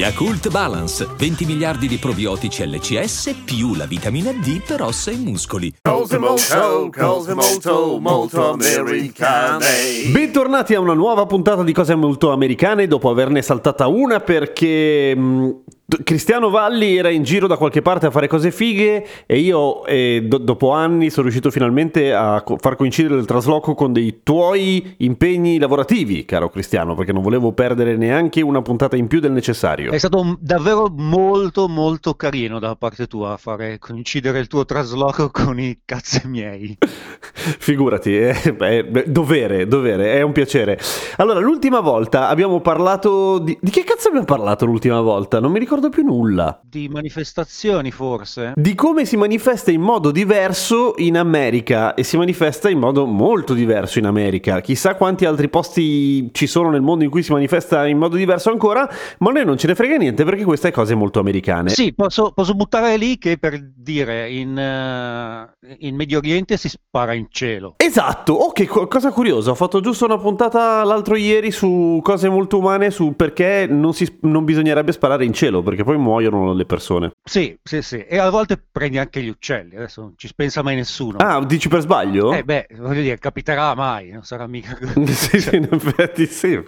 Yakult Balance, 20 miliardi di probiotici LCS più la vitamina D per ossa e muscoli. Cose molto, cose molto, molto americane. Bentornati a una nuova puntata di Cose Molto Americane dopo averne saltata una perché mh, Cristiano Valli era in giro da qualche parte a fare cose fighe e io eh, do- dopo anni sono riuscito finalmente a co- far coincidere il trasloco con dei tuoi impegni lavorativi, caro Cristiano, perché non volevo perdere neanche una puntata in più del necessario. È stato davvero molto molto carino da parte tua fare coincidere il tuo trasloco con i cazzi miei. Figurati, è, è dovere, dovere, è un piacere. Allora, l'ultima volta abbiamo parlato di... Di che cazzo abbiamo parlato l'ultima volta? Non mi ricordo più nulla. Di manifestazioni forse? Di come si manifesta in modo diverso in America e si manifesta in modo molto diverso in America. Chissà quanti altri posti ci sono nel mondo in cui si manifesta in modo diverso ancora, ma a noi non ce ne frega niente perché queste è cose molto americane. Sì, posso, posso buttare lì che per dire in, eh, in Medio Oriente si spara in cielo. Esatto, oh che co- cosa curiosa, ho fatto giusto una puntata l'altro ieri su cose molto umane, su perché non, si, non bisognerebbe sparare in cielo, perché poi muoiono le persone. Sì, sì, sì. E a volte prendi anche gli uccelli, adesso non ci pensa mai nessuno. Ah, dici per sbaglio? Eh beh, voglio dire, capiterà mai, non sarà mica... sì, sì, in effetti sì.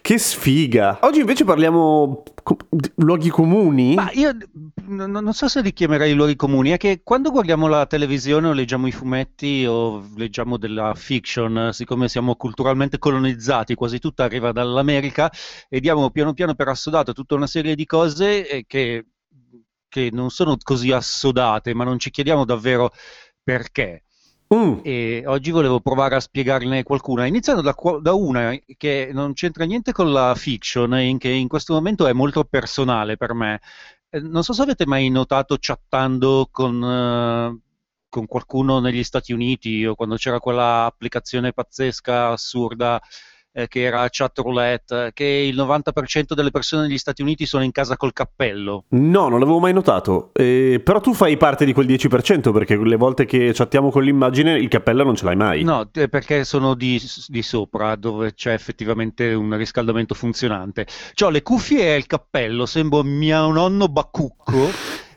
Che sfiga. Oggi invece parliamo luoghi comuni. Ma io n- non so se li chiamerei luoghi comuni, è che quando guardiamo la televisione o leggiamo i fumetti o leggiamo della fiction, siccome siamo culturalmente colonizzati, quasi tutto arriva dall'America e diamo piano piano per assodato tutta una serie di cose eh, che, che non sono così assodate, ma non ci chiediamo davvero perché. Mm. E oggi volevo provare a spiegarne qualcuna, iniziando da, da una che non c'entra niente con la fiction, in che in questo momento è molto personale per me. Eh, Non so se avete mai notato chattando con, eh, con qualcuno negli Stati Uniti o quando c'era quella applicazione pazzesca, assurda, eh, che era Chat Roulette, che il 90% delle persone negli Stati Uniti sono in casa col cappello. No, non l'avevo mai notato. Eh, però tu fai parte di quel 10% perché le volte che chattiamo con l'immagine il cappello non ce l'hai mai. No, eh, perché sono di, di sopra, dove c'è effettivamente un riscaldamento funzionante. C'ho le cuffie e il cappello, sembro mio nonno Bacucco,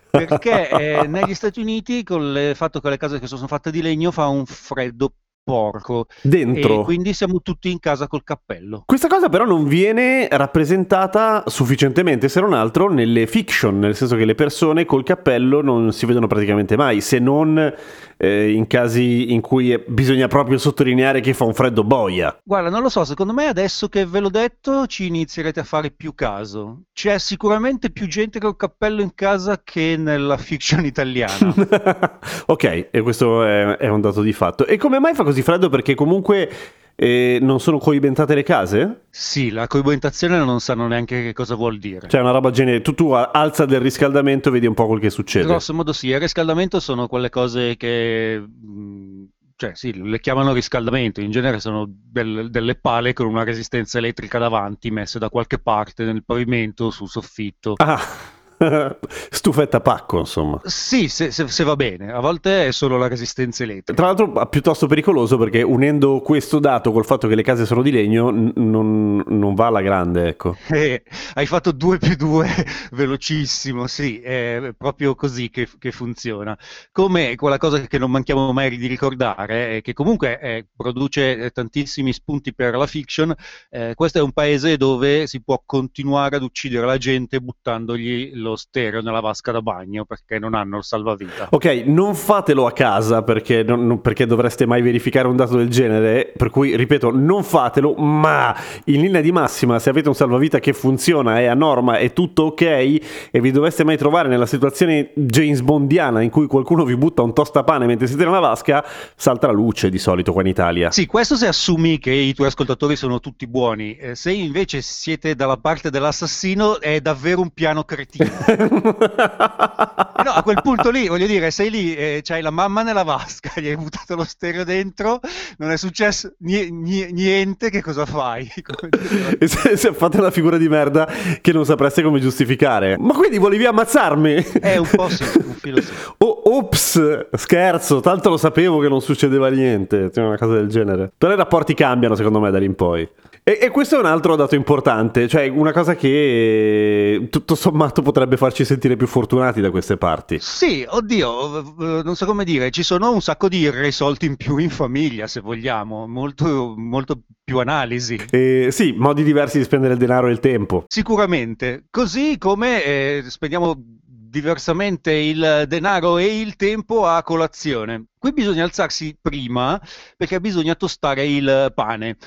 perché eh, negli Stati Uniti, con il fatto che le case che sono fatte di legno, fa un freddo porco. Dentro. E quindi siamo tutti in casa col cappello. Questa cosa però non viene rappresentata sufficientemente, se non altro, nelle fiction, nel senso che le persone col cappello non si vedono praticamente mai, se non eh, in casi in cui bisogna proprio sottolineare che fa un freddo boia. Guarda, non lo so, secondo me adesso che ve l'ho detto ci inizierete a fare più caso. C'è sicuramente più gente col cappello in casa che nella fiction italiana. ok, e questo è, è un dato di fatto. E come mai fa così freddo? Perché comunque eh, non sono coibentate le case? Sì, la coibentazione non sanno neanche che cosa vuol dire. Cioè, una roba genere. Tu, tu alza del riscaldamento e vedi un po' quel che succede. Grosso modo sì, il riscaldamento sono quelle cose che, mh, cioè sì, le chiamano riscaldamento, in genere sono del- delle pale con una resistenza elettrica davanti messe da qualche parte nel pavimento, sul soffitto. Ah, stufetta pacco, insomma. Sì, se, se- se va bene, a volte è solo la resistenza elettrica. Tra l'altro piuttosto pericoloso perché unendo questo dato col fatto che le case sono di legno n- non, non va alla grande, ecco. Eh, hai fatto 2 più 2 velocissimo, sì, è proprio così che, che funziona. Come quella cosa che non manchiamo mai di ricordare, è che comunque eh, produce eh, tantissimi spunti per la fiction, eh, questo è un paese dove si può continuare ad uccidere la gente buttandogli lo stereo nella vasca da bagno perché non hanno il salvavita. Ok, non fatelo a casa perché, non- non- perché dovreste mai verificare un dato del genere, per cui ripeto, non fatelo, ma in linea di massima se avete un salvavita che funziona, è a norma, è tutto ok e vi doveste mai trovare nella situazione James Bondiana in cui qualcuno vi butta un tostapane mentre siete nella vasca, salta la luce di solito qua in Italia. Sì, questo se assumi che i tuoi ascoltatori sono tutti buoni. Eh, se invece siete dalla parte dell'assassino, è davvero un piano cretino. No, a quel punto lì, voglio dire, sei lì, eh, c'hai la mamma nella vasca, gli hai buttato lo stereo dentro, non è successo nie- nie- niente, che cosa fai? E se, se fate la figura di merda che non sapreste come giustificare. Ma quindi volevi ammazzarmi? È un po' sì, un filo sì. Oh, ops, scherzo, tanto lo sapevo che non succedeva niente, cioè una cosa del genere. Però i rapporti cambiano secondo me da lì in poi. E, e questo è un altro dato importante, cioè una cosa che tutto sommato potrebbe farci sentire più fortunati da queste parti. Sì, oddio, eh, non so come dire, ci sono un sacco di irrisolti in più in famiglia, se vogliamo, molto, molto più analisi. E, sì, modi diversi di spendere il denaro e il tempo. Sicuramente, così come eh, spendiamo diversamente il denaro e il tempo a colazione. Qui bisogna alzarsi prima perché bisogna tostare il pane.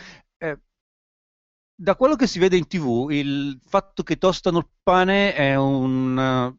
Da quello che si vede in tv, il fatto che tostano il pane è un... uh,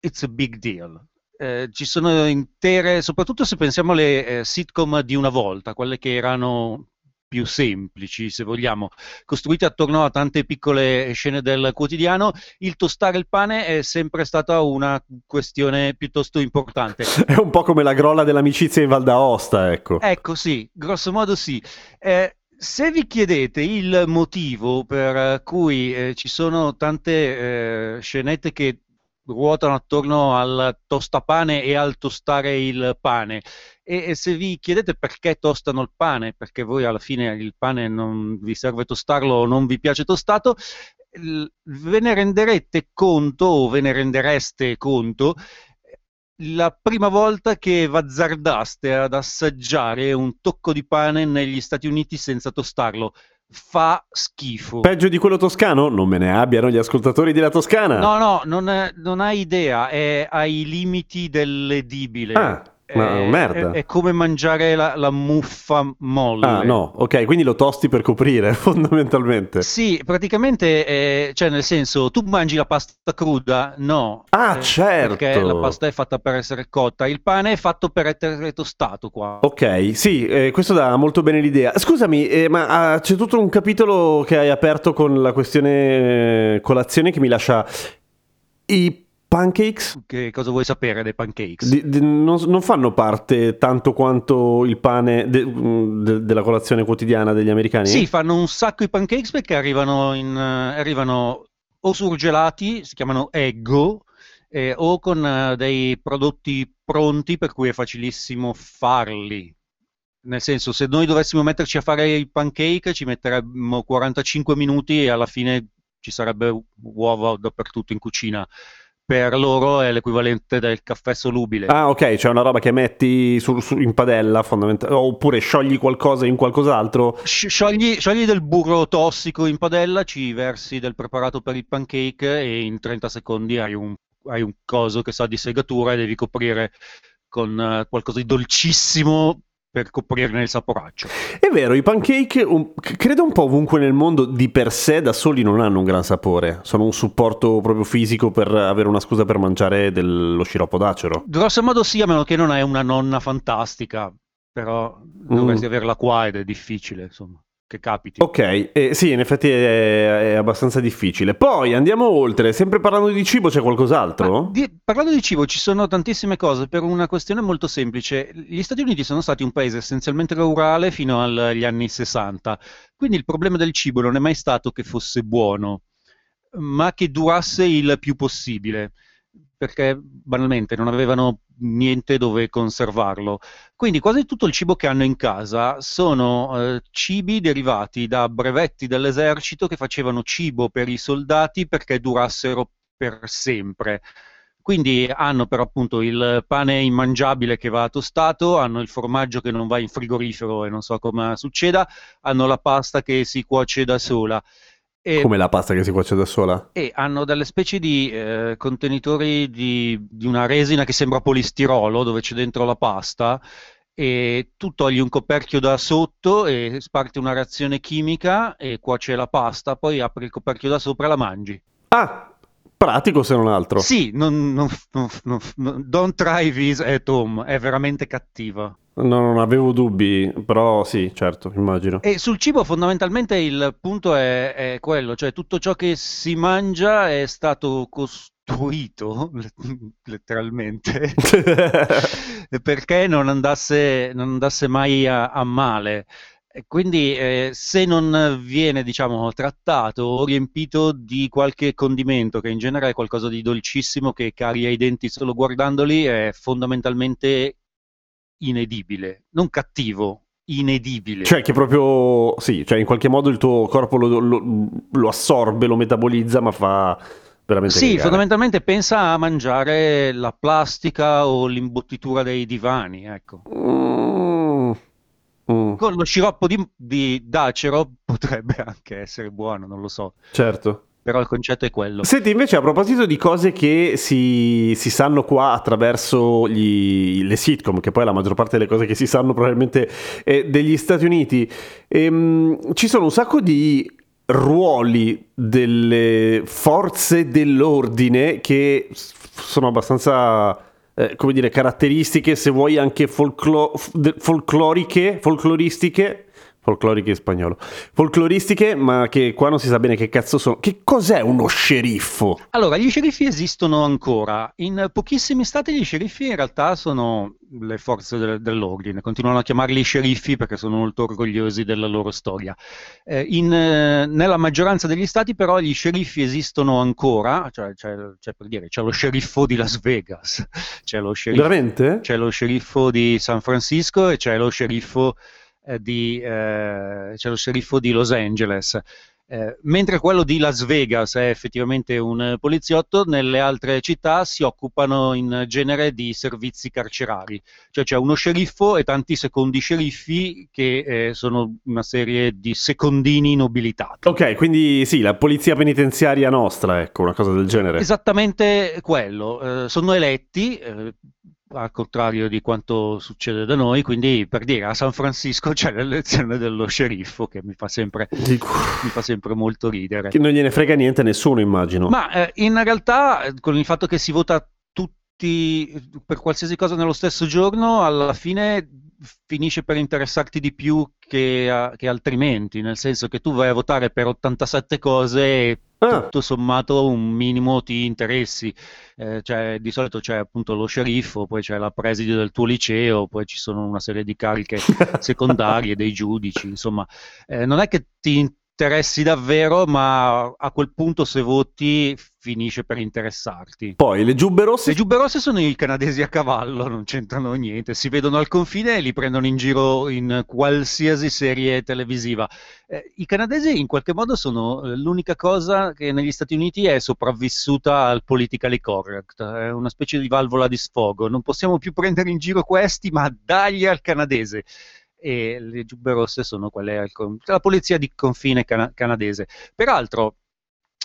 it's a big deal. Eh, ci sono intere, soprattutto se pensiamo alle eh, sitcom di una volta, quelle che erano più semplici, se vogliamo, costruite attorno a tante piccole scene del quotidiano, il tostare il pane è sempre stata una questione piuttosto importante. È un po' come la grolla dell'amicizia in Val d'Aosta, ecco. Ecco, sì, grosso modo sì. Eh, se vi chiedete il motivo per cui eh, ci sono tante eh, scenette che ruotano attorno al tostapane e al tostare il pane, e, e se vi chiedete perché tostano il pane, perché voi alla fine il pane non vi serve tostarlo o non vi piace tostato, ve ne renderete conto o ve ne rendereste conto la prima volta che vazzardaste ad assaggiare un tocco di pane negli Stati Uniti senza tostarlo. Fa schifo. Peggio di quello toscano? Non me ne abbiano gli ascoltatori della Toscana. No, no, non, è- non hai idea, è ai limiti dell'edibile. Ah, ma È- merda. È, è come mangiare la, la muffa molle. Ah, no, ok, quindi lo tosti per coprire, fondamentalmente. Sì, praticamente, eh, cioè nel senso, tu mangi la pasta cruda? No. Ah, Eh, certo. Perché la pasta è fatta per essere cotta, il pane è fatto per essere tostato qua. Ok, sì, eh, questo dà molto bene l'idea. Scusami, eh, ma ah, c'è tutto un capitolo che hai aperto con la questione eh, colazione che mi lascia i pancakes? Che cosa vuoi sapere dei pancakes? Di- di- non, non fanno parte tanto quanto il pane de- mm, de- della colazione quotidiana degli americani? Sì, fanno un sacco i pancakes perché arrivano, in, eh, arrivano o surgelati, si chiamano Eggo, eh, o con eh, dei prodotti pronti per cui è facilissimo farli. Nel senso, se noi dovessimo metterci a fare i pancake ci metteremmo 45 minuti e alla fine ci sarebbe uova dappertutto in cucina. Per loro è l'equivalente del caffè solubile. Ah, ok, c'è una roba che metti su- su- in padella, fondamentalmente, oppure sciogli qualcosa in qualcos'altro. Sci- Sciogli, sciogli del burro tossico in padella, ci versi del preparato per il pancake e in 30 secondi hai un, hai un coso che sa di segatura e devi coprire con eh, qualcosa di dolcissimo per coprirne il saporaccio. È vero, i pancake, un- c- credo un po' ovunque nel mondo, di per sé da soli non hanno un gran sapore. Sono un supporto proprio fisico per avere una scusa per mangiare dello sciroppo d'acero. Grosso modo sì, a meno che non hai una nonna fantastica, però dovresti averla qua ed è difficile, insomma, che capiti. Ok, eh, sì, in effetti è, è abbastanza difficile. Poi andiamo oltre, sempre parlando di cibo, c'è qualcos'altro? Di- parlando di cibo, ci sono tantissime cose per una questione molto semplice. Gli Stati Uniti sono stati un paese essenzialmente rurale fino agli anni 60, quindi il problema del cibo non è mai stato che fosse buono, ma che durasse il più possibile, perché banalmente non avevano niente dove conservarlo. Quindi quasi tutto il cibo che hanno in casa sono eh, cibi derivati da brevetti dell'esercito che facevano cibo per i soldati perché durassero per sempre. Quindi hanno però appunto il pane immangiabile che va tostato, hanno il formaggio che non va in frigorifero e non so come succeda, hanno la pasta che si cuoce da sola. E, Come la pasta che si cuoce da sola? e hanno delle specie di eh, contenitori di, di una resina che sembra polistirolo, dove c'è dentro la pasta, e tu togli un coperchio da sotto e parte una reazione chimica e cuoce la pasta, poi apri il coperchio da sopra e la mangi. Ah, pratico se non altro. Sì, non- non- non- non- don't try this at home, è veramente cattiva. No, non avevo dubbi, però sì, certo, immagino. E sul cibo fondamentalmente il punto è, è quello, cioè tutto ciò che si mangia è stato partorito, letteralmente, perché non andasse, non andasse mai a, a male. E quindi eh, se non viene, diciamo, trattato o riempito di qualche condimento, che in genere è qualcosa di dolcissimo che caria i denti solo guardandoli, è fondamentalmente inedibile, non cattivo, inedibile. Cioè che proprio, sì, cioè in qualche modo il tuo corpo lo, lo, lo assorbe, lo metabolizza, ma fa veramente Sì, cagare. fondamentalmente pensa a mangiare la plastica o l'imbottitura dei divani, ecco. Mm. Mm, Con lo sciroppo di, di dacero potrebbe anche essere buono, non lo so, certo. Però il concetto è quello. Senti, invece, a proposito di cose che si, si sanno qua attraverso gli- le sitcom, che poi è la maggior parte delle cose che si sanno probabilmente eh, degli Stati Uniti, ehm, ci sono un sacco di ruoli delle forze dell'ordine che sono abbastanza, eh, come dire, caratteristiche, se vuoi anche folclo- folcloriche, folcloristiche. Folcloriche in spagnolo. Folcloristiche, ma che qua non si sa bene che cazzo sono. Che cos'è uno sceriffo? Allora, gli sceriffi esistono ancora. In pochissimi stati gli sceriffi in realtà sono le forze del- dell'ordine, continuano a chiamarli sceriffi perché sono molto orgogliosi della loro storia. Eh, in, eh, nella maggioranza degli stati però gli sceriffi esistono ancora, cioè, c'è, c'è per dire, c'è lo sceriffo di Las Vegas, c'è lo sceriffo Veramente? c'è lo sceriffo di San Francisco e c'è lo sceriffo di, eh, c'è lo sceriffo di Los Angeles. Eh, mentre quello di Las Vegas è effettivamente un eh, poliziotto, nelle altre città si occupano in genere di servizi carcerari, cioè c'è uno sceriffo e tanti secondi sceriffi che eh, sono una serie di secondini nobilitati. Ok, quindi sì, la polizia penitenziaria nostra, ecco, una cosa del genere. Esattamente quello, eh, sono eletti, eh, al contrario di quanto succede da noi, quindi per dire a San Francisco c'è l'elezione dello sceriffo che mi fa sempre, mi fa sempre molto ridere. Che non gliene frega niente a nessuno, immagino. Ma eh, in realtà con il fatto che si vota tutti per qualsiasi cosa nello stesso giorno, alla fine finisce per interessarti di più che, a- che altrimenti, nel senso che tu vai a votare per 87 cose e Ah. tutto sommato un minimo ti interessi. Eh, cioè, di solito c'è appunto lo sceriffo, poi c'è la preside del tuo liceo, poi ci sono una serie di cariche secondarie, dei giudici, insomma, eh, non è che ti interessi davvero, ma a quel punto se voti finisce per interessarti. Poi le giubbe rosse. Le giubbe rosse sono i canadesi a cavallo, non c'entrano niente, si vedono al confine e li prendono in giro in qualsiasi serie televisiva. Eh, I canadesi in qualche modo sono eh, l'unica cosa che negli Stati Uniti è sopravvissuta al politically correct, è una specie di valvola di sfogo, non possiamo più prendere in giro questi, ma dagli al canadese. E le giubbe rosse sono quelle al con- la polizia di confine cana- canadese. Peraltro,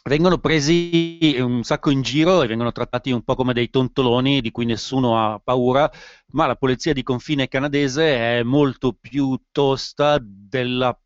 vengono presi un sacco in giro e vengono trattati un po' come dei tontoloni di cui nessuno ha paura, ma la polizia di confine canadese è molto più tosta della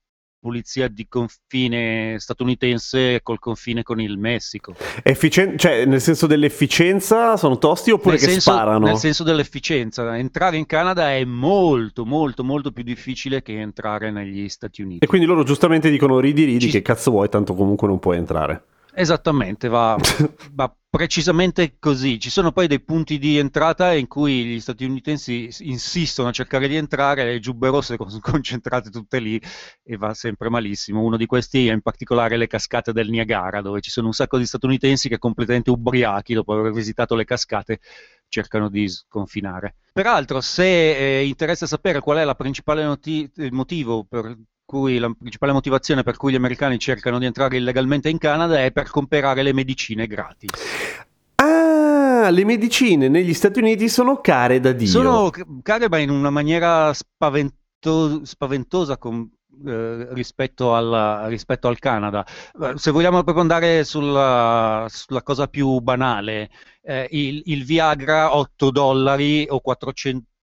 polizia di confine statunitense col confine con il Messico. Efficien- cioè, nel senso dell'efficienza sono tosti oppure Nel che senso, sparano? nel senso dell'efficienza, entrare in Canada è molto, molto, molto più difficile che entrare negli Stati Uniti. E quindi loro giustamente dicono ridi ridi Ci- che cazzo vuoi, tanto comunque non puoi entrare. Esattamente, va, va precisamente così. Ci sono poi dei punti di entrata in cui gli statunitensi insistono a cercare di entrare, le giubbe rosse con- concentrate tutte lì e va sempre malissimo. Uno di questi è in particolare le cascate del Niagara, dove ci sono un sacco di statunitensi che completamente ubriachi dopo aver visitato le cascate cercano di sconfinare. Peraltro, se eh, interessa sapere qual è la principale noti- il motivo per cui la principale motivazione per cui gli americani cercano di entrare illegalmente in Canada è per comprare le medicine gratis. Ah, le medicine negli Stati Uniti sono care da Dio. Sono care, ma in una maniera spavento- spaventosa con- eh, rispetto, alla- rispetto al Canada. Se vogliamo proprio andare sulla, sulla cosa più banale, eh, il, il Viagra 8 dollari o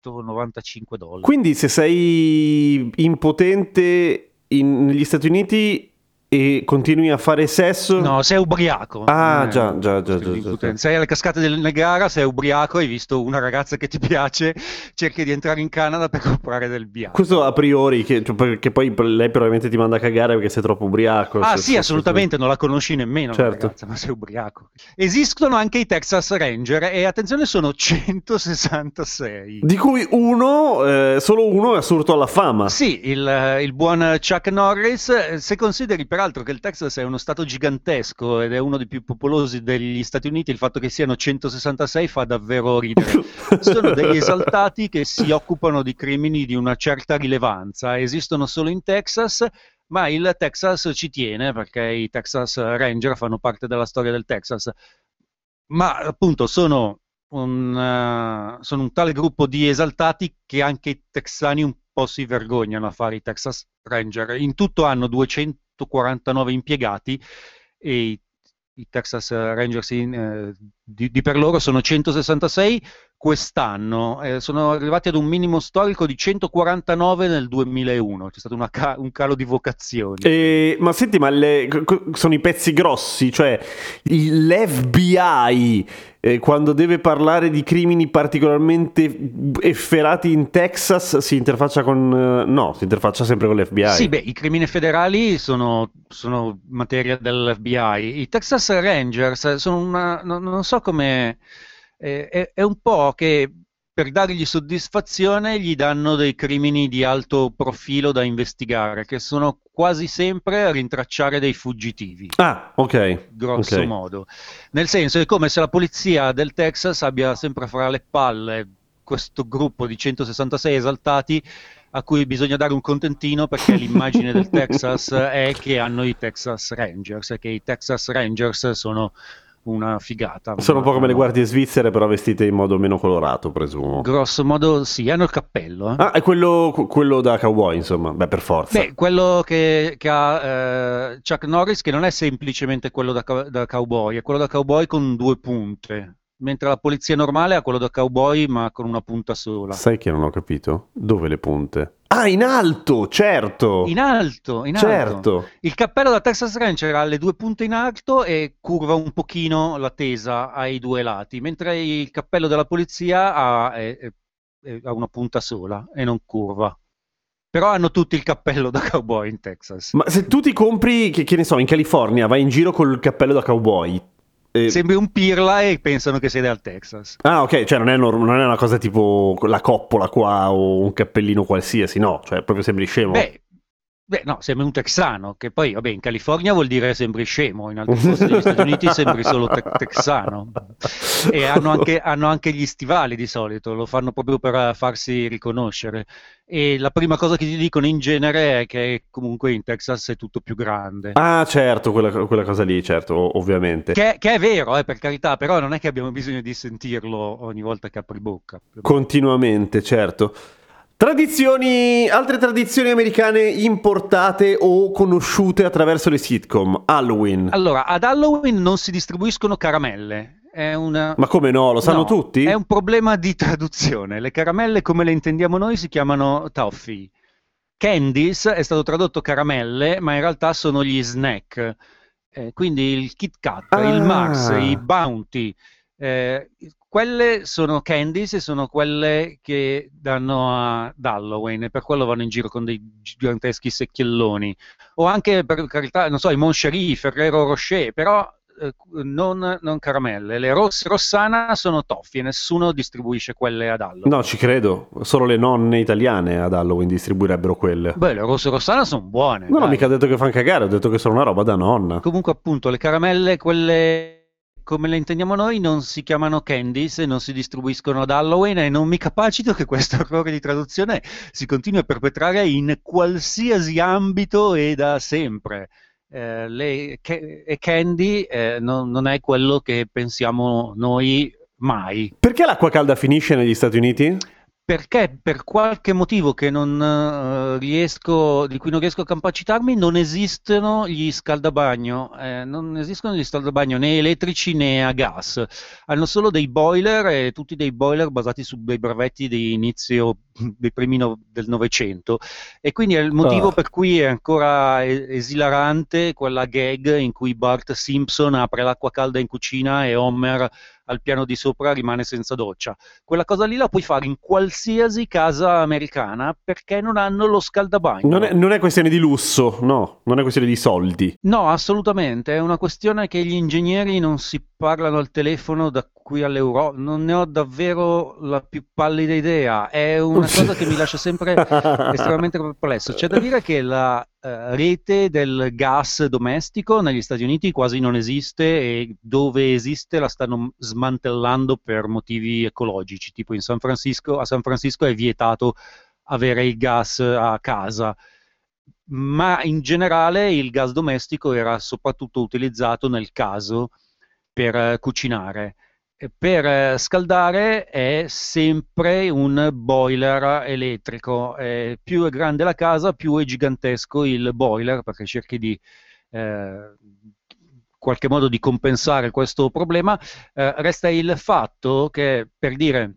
495 dollari. Quindi se sei impotente in- negli Stati Uniti e continui a fare sesso. No, sei ubriaco. Ah, Eh, già, già, già, sei già. Sei alle cascate del Niagara, sei ubriaco, hai visto una ragazza che ti piace, cerchi di entrare in Canada per comprare del bianco. Questo a priori, che, cioè, perché poi lei probabilmente ti manda a cagare perché sei troppo ubriaco. Ah se- sì, se- assolutamente, non la conosci nemmeno, Certo. ragazza, ma sei ubriaco. Esistono anche i Texas Ranger e attenzione sono 166. Di cui uno, eh, solo uno è assurdo alla fama. Sì, il, il buon Chuck Norris, eh, se consideri peraltro che il Texas è uno stato gigantesco ed è uno dei più popolosi degli Stati Uniti, il fatto che siano 166 fa davvero ridere. Sono degli esaltati che si occupano di crimini di una certa rilevanza, esistono solo in Texas, ma il Texas ci tiene perché i Texas Ranger fanno parte della storia del Texas. Ma appunto sono un, eh, sono un tale gruppo di esaltati che anche i texani un po' si vergognano a fare i Texas Ranger. In tutto hanno 249 impiegati e i, i Texas Rangers in, eh, di, di per loro sono 166 quest'anno, eh, sono arrivati ad un minimo storico di 149 nel 2001, c'è stato ca- un calo di vocazioni. E- ma senti, ma le- sono i pezzi grossi, cioè l'FBI eh, quando deve parlare di crimini particolarmente efferati in Texas si interfaccia con... eh, no, si interfaccia sempre con l'FBI. Sì, beh, i crimini federali sono, sono materia dell'FBI. I Texas Rangers sono una, non, non so come, eh, è, è un po' che per dargli soddisfazione gli danno dei crimini di alto profilo da investigare, che sono quasi sempre a rintracciare dei fuggitivi Ah, ok. grosso ok. modo. Nel senso è come se la polizia del Texas abbia sempre fra le palle questo gruppo di 166 esaltati a cui bisogna dare un contentino perché l'immagine del Texas è che hanno i Texas Rangers e che i Texas Rangers sono una figata. Sono un po' come le guardie svizzere, però vestite in modo meno colorato, presumo. Grosso modo sì, hanno il cappello. eh. Ah, è quello, quello da cowboy, insomma. Beh, per forza. Beh, quello che, che ha eh, Chuck Norris, che non è semplicemente quello da, da cowboy, è quello da cowboy con due punte, mentre la polizia normale ha quello da cowboy ma con una punta sola. Sai che non ho capito? Dove le punte? Ah, in alto, certo. In alto, in alto. certo. Il cappello da Texas Ranger ha le due punte in alto e curva un pochino la tesa ai due lati, mentre il cappello della polizia ha, è- è- ha una punta sola e non curva. Però hanno tutti il cappello da cowboy in Texas. Ma se tu ti compri, che, che ne so, in California, vai in giro col cappello da cowboy. Eh, Sembri un pirla e pensano che sei dal Texas. Ah, ok, cioè non è, norm- non è una cosa tipo la coppola qua o un cappellino qualsiasi, no, cioè proprio sembri scemo. Beh, beh, no, sembri un texano, che poi, vabbè, in California vuol dire sembri scemo, in altri posti degli Stati Uniti sembri solo te- texano. E hanno anche, hanno anche gli stivali di solito, lo fanno proprio per eh, farsi riconoscere. E la prima cosa che ti dicono in genere è che comunque in Texas è tutto più grande. Ah, certo, quella, quella cosa lì, certo, ov- ovviamente. Che, che è vero, eh, per carità, però non è che abbiamo bisogno di sentirlo ogni volta che apri bocca. Continuamente, certo. Tradizioni, altre tradizioni americane importate o conosciute attraverso le sitcom. Halloween. Allora, ad Halloween non si distribuiscono caramelle. È una... Ma come no, lo sanno No, tutti? È un problema di traduzione. Le caramelle, come le intendiamo noi, si chiamano toffee. Candies è stato tradotto caramelle, ma in realtà sono gli snack. Eh, quindi il Kit Kat, Ah. il Mars, i Bounty. eh, quelle sono candies e sono quelle che danno a- ad Halloween e per quello vanno in giro con dei giganteschi secchielloni. O anche, per carità, non so, i Moncherie, Ferrero Rocher, però eh, non, non caramelle. Le rosse Rossana sono toffee, nessuno distribuisce quelle ad Halloween. No, ci credo. Solo le nonne italiane ad Halloween distribuirebbero quelle. Beh, le rosse Rossana sono buone. Non ho mica detto che fanno cagare, ho detto che sono una roba da nonna. Comunque, appunto, le caramelle, quelle come le intendiamo noi, non si chiamano candies e non si distribuiscono ad Halloween e non mi capacito che questo errore di traduzione si continui a perpetrare in qualsiasi ambito e da sempre. Eh, le, ca- e candy eh, non, non è quello che pensiamo noi mai. Perché l'acqua calda finisce negli Stati Uniti? Perché per qualche motivo che non eh, riesco, di cui non riesco a capacitarmi, non esistono gli scaldabagno, eh, non esistono gli scaldabagno né elettrici né a gas, hanno solo dei boiler e tutti dei boiler basati su dei brevetti di inizio dei primi no, del Novecento e quindi è il motivo Ah. per cui è ancora esilarante quella gag in cui Bart Simpson apre l'acqua calda in cucina e Homer al piano di sopra rimane senza doccia. Quella cosa lì la puoi fare in qualsiasi casa americana perché non hanno lo scaldabagno. Non è, non è questione di lusso, no, non è questione di soldi. No, assolutamente, è una questione che gli ingegneri non si parlano al telefono da qui all'Europa, non ne ho davvero la più pallida idea, è una cosa che mi lascia sempre estremamente perplesso. C'è da dire che la eh, rete del gas domestico negli Stati Uniti quasi non esiste e dove esiste la stanno smantellando per motivi ecologici, tipo in San Francisco, a San Francisco è vietato avere il gas a casa ma in generale il gas domestico era soprattutto utilizzato nel caso per eh, cucinare. Per eh, scaldare è sempre un boiler elettrico. Eh, più è grande la casa, più è gigantesco il boiler, perché cerchi di eh, qualche modo di compensare questo problema. Eh, resta il fatto che, per dire,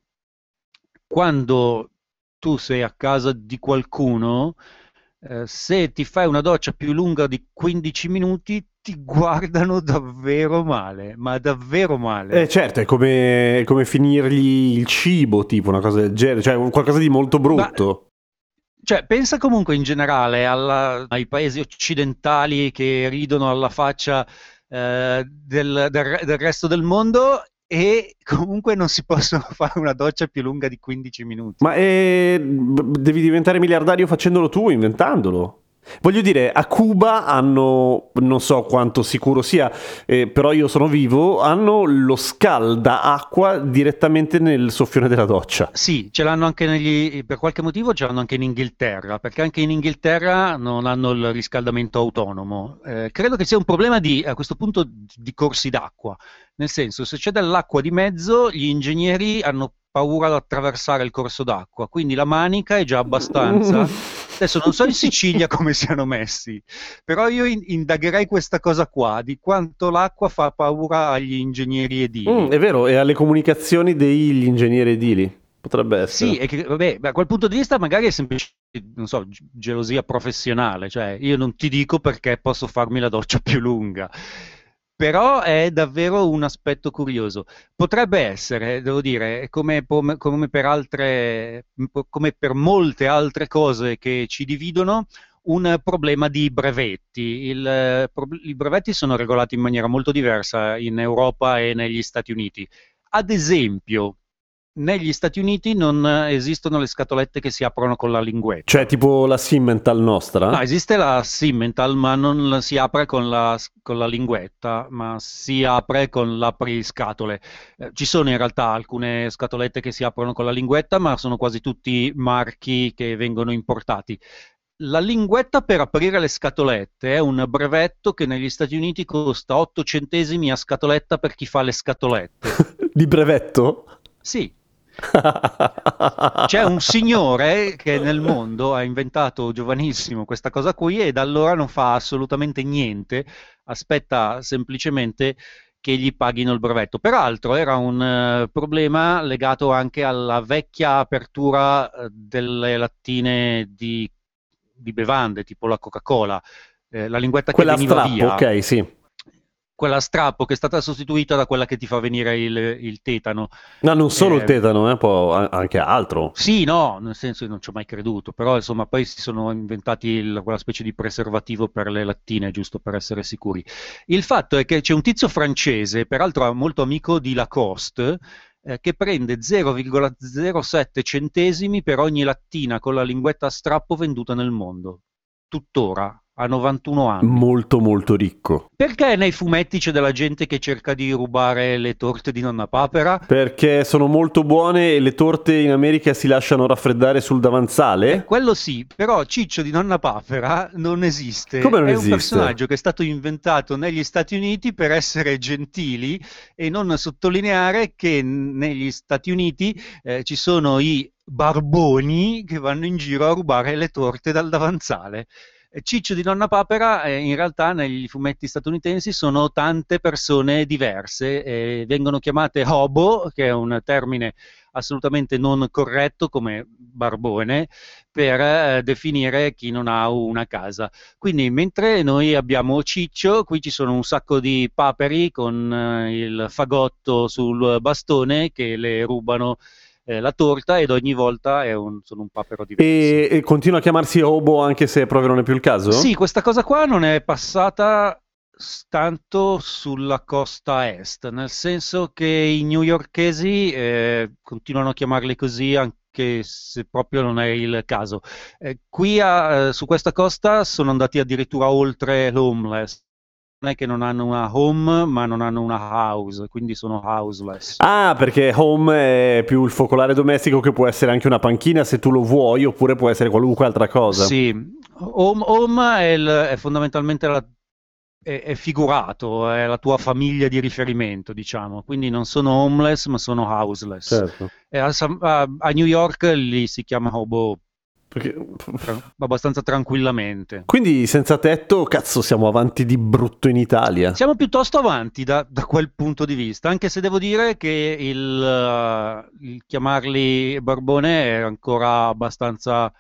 quando tu sei a casa di qualcuno, eh, se ti fai una doccia più lunga di 15 minuti, ti guardano davvero male, ma davvero male. Eh certo, è come, è come finirgli il cibo, tipo una cosa del genere, cioè qualcosa di molto brutto. Cioè, pensa comunque in generale alla- ai paesi occidentali che ridono alla faccia eh, del, del del resto del mondo e comunque non si possono fare una doccia più lunga di 15 minuti. Ma eh, devi diventare miliardario facendolo tu, inventandolo. Voglio dire, a Cuba hanno, non so quanto sicuro sia, eh, però io sono vivo, hanno lo scalda acqua direttamente nel soffione della doccia. Sì, ce l'hanno anche negli, per qualche motivo ce l'hanno anche in Inghilterra, perché anche in Inghilterra non hanno il riscaldamento autonomo. Eh, credo che sia un problema di, a questo punto di corsi d'acqua, nel senso se c'è dell'acqua di mezzo, gli ingegneri hanno paura di attraversare il corso d'acqua, quindi la manica è già abbastanza. Adesso non so in Sicilia come siano messi, però io in- indagherei questa cosa qua, di quanto l'acqua fa paura agli ingegneri edili. Mm, è vero, e alle comunicazioni degli ingegneri edili. Potrebbe essere. Sì, e che, vabbè, da quel punto di vista magari è semplicemente, non so, gelosia professionale, cioè io non ti dico perché posso farmi la doccia più lunga, però è davvero un aspetto curioso. Potrebbe essere, devo dire, come, come- per altre, come per molte altre cose che ci dividono, un problema di brevetti. Il, I brevetti sono regolati in maniera molto diversa in Europa e negli Stati Uniti. Ad esempio, negli Stati Uniti non eh, esistono le scatolette che si aprono con la linguetta. Cioè, tipo la Simmental nostra? No, esiste la Simmental, ma non si apre con la, con la linguetta, ma si apre con l'apriscatole. Eh, ci sono in realtà alcune scatolette che si aprono con la linguetta, ma sono quasi tutti marchi che vengono importati. La linguetta per aprire le scatolette è un brevetto che negli Stati Uniti costa 8 centesimi a scatoletta per chi fa le scatolette. Di brevetto? Sì, c'è un signore che nel mondo ha inventato giovanissimo questa cosa qui e da allora non fa assolutamente niente, aspetta semplicemente che gli paghino il brevetto. Peraltro era un eh, problema legato anche alla vecchia apertura eh, delle lattine di, di bevande, tipo la Coca-Cola, eh, la linguetta Quella che veniva strappo, via. ok, sì. Quella strappo che è stata sostituita da quella che ti fa venire il, il tetano. No, non solo Eh, il tetano, eh, può anche altro. Sì, no, nel senso che non ci ho mai creduto, però insomma poi si sono inventati il- quella specie di preservativo per le lattine, giusto per essere sicuri. Il fatto è che c'è un tizio francese, peraltro molto amico di Lacoste, eh, che prende 0,07 centesimi per ogni lattina con la linguetta a strappo venduta nel mondo. Tuttora, a 91 anni. Molto molto ricco. Perché nei fumetti c'è della gente che cerca di rubare le torte di nonna papera? Perché sono molto buone e le torte in America si lasciano raffreddare sul davanzale? Quello sì, però Ciccio di Nonna Papera non esiste. Come non è esiste? un personaggio che è stato inventato negli Stati Uniti per essere gentili e non sottolineare che negli Stati Uniti eh, ci sono i barboni che vanno in giro a rubare le torte dal davanzale. Ciccio di Nonna Papera eh, in realtà negli fumetti statunitensi sono tante persone diverse, eh, vengono chiamate hobo, che è un termine assolutamente non corretto come barbone, per eh, definire chi non ha una casa. Quindi mentre noi abbiamo Ciccio, qui ci sono un sacco di paperi con eh, il fagotto sul bastone che le rubano eh, la torta ed ogni volta un, sono un papero diverso. E, e, continua a chiamarsi Obo anche se proprio non è più il caso? Sì, questa cosa qua non è passata tanto sulla costa est, nel senso che i newyorkesi eh, continuano a chiamarli così anche se proprio non è il caso. Eh, qui a, eh, su questa costa sono andati addirittura oltre l'homeless non è che non hanno una home, ma non hanno una house, quindi sono houseless. Ah, perché home è più il focolare domestico che può essere anche una panchina se tu lo vuoi, oppure può essere qualunque altra cosa. Sì, home, home è, il, è, fondamentalmente la, è, è, figurato, è la tua famiglia di riferimento, diciamo. Quindi non sono homeless, ma sono houseless. Certo. A, a, a New York li si chiama hobo perché... abbastanza tranquillamente. Quindi senza tetto, cazzo, siamo avanti di brutto in Italia. Siamo piuttosto avanti da, da quel punto di vista, anche se devo dire che il, uh, il chiamarli barbone è ancora abbastanza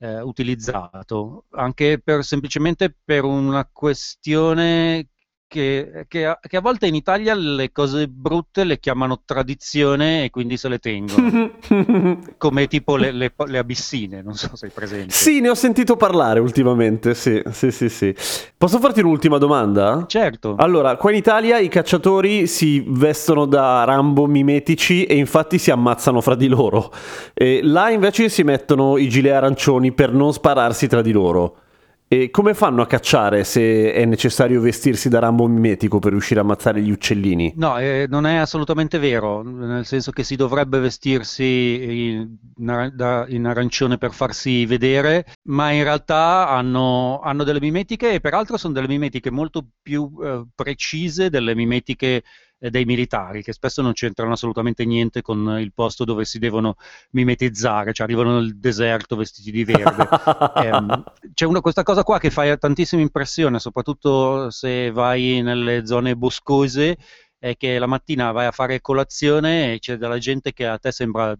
eh, utilizzato, anche per, semplicemente per una questione che, che, a, che, a, volte in Italia le cose brutte le chiamano tradizione e quindi se le tengono. Come tipo le, le, le, abissine, non so se hai presente. Sì, ne ho sentito parlare ultimamente, sì, sì, sì, sì. Posso farti un'ultima domanda? Certo. Allora, qua in Italia i cacciatori si vestono da Rambo mimetici e infatti si ammazzano fra di loro. E là invece si mettono i gilet arancioni per non spararsi tra di loro. E come fanno a cacciare se è necessario vestirsi da Rambo mimetico per riuscire a ammazzare gli uccellini? No, eh, non è assolutamente vero, nel senso che si dovrebbe vestirsi in, in arancione per farsi vedere, ma in realtà hanno, hanno, delle mimetiche e peraltro sono delle mimetiche molto più eh, precise delle mimetiche dei militari, che spesso non c'entrano assolutamente niente con il posto dove si devono mimetizzare, cioè arrivano nel deserto vestiti di verde. eh, c'è una, questa cosa qua che fa tantissima impressione, soprattutto se vai nelle zone boscose, è che la mattina vai a fare colazione e c'è della gente che a te sembra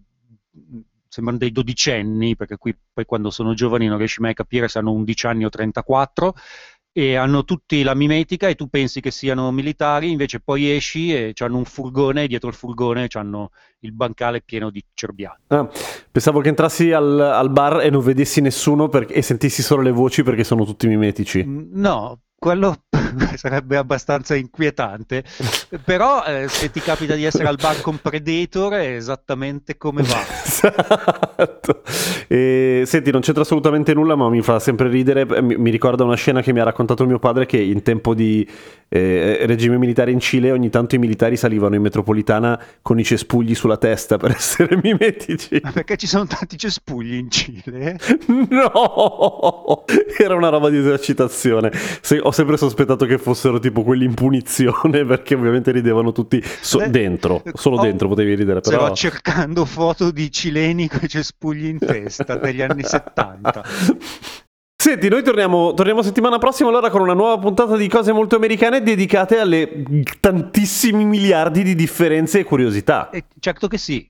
sembrano dei dodicenni, perché qui poi quando sono giovani non riesci mai a capire se hanno 11 anni o 34, e hanno tutti la mimetica e tu pensi che siano militari, invece poi esci e hanno un furgone e dietro il furgone hanno il bancale pieno di cerbiati. Ah, pensavo che entrassi al, al, bar e non vedessi nessuno per, e sentissi solo le voci perché sono tutti mimetici. Mm, no, quello sarebbe abbastanza inquietante, però eh, se ti capita di essere al bar con Predator è esattamente come va. esatto. E, senti, non c'entra assolutamente nulla, ma mi fa sempre ridere, mi, mi, ricorda una scena che mi ha raccontato mio padre che in tempo di eh, regime militare in Cile ogni tanto i militari salivano in metropolitana con i cespugli sulla testa per essere mimetici. Ma perché ci sono tanti cespugli in Cile? no! Era una roba di esercitazione. Se, ho sempre sospettato che fossero tipo quelli in punizione perché ovviamente ridevano tutti so- dentro, solo oh, dentro potevi ridere. Però... Stavo cercando foto di cileni con i cespugli in testa degli anni 70. Senti, noi torniamo, torniamo, settimana prossima allora con una nuova puntata di cose molto americane dedicate alle tantissimi miliardi di differenze e curiosità. Eh, certo che sì.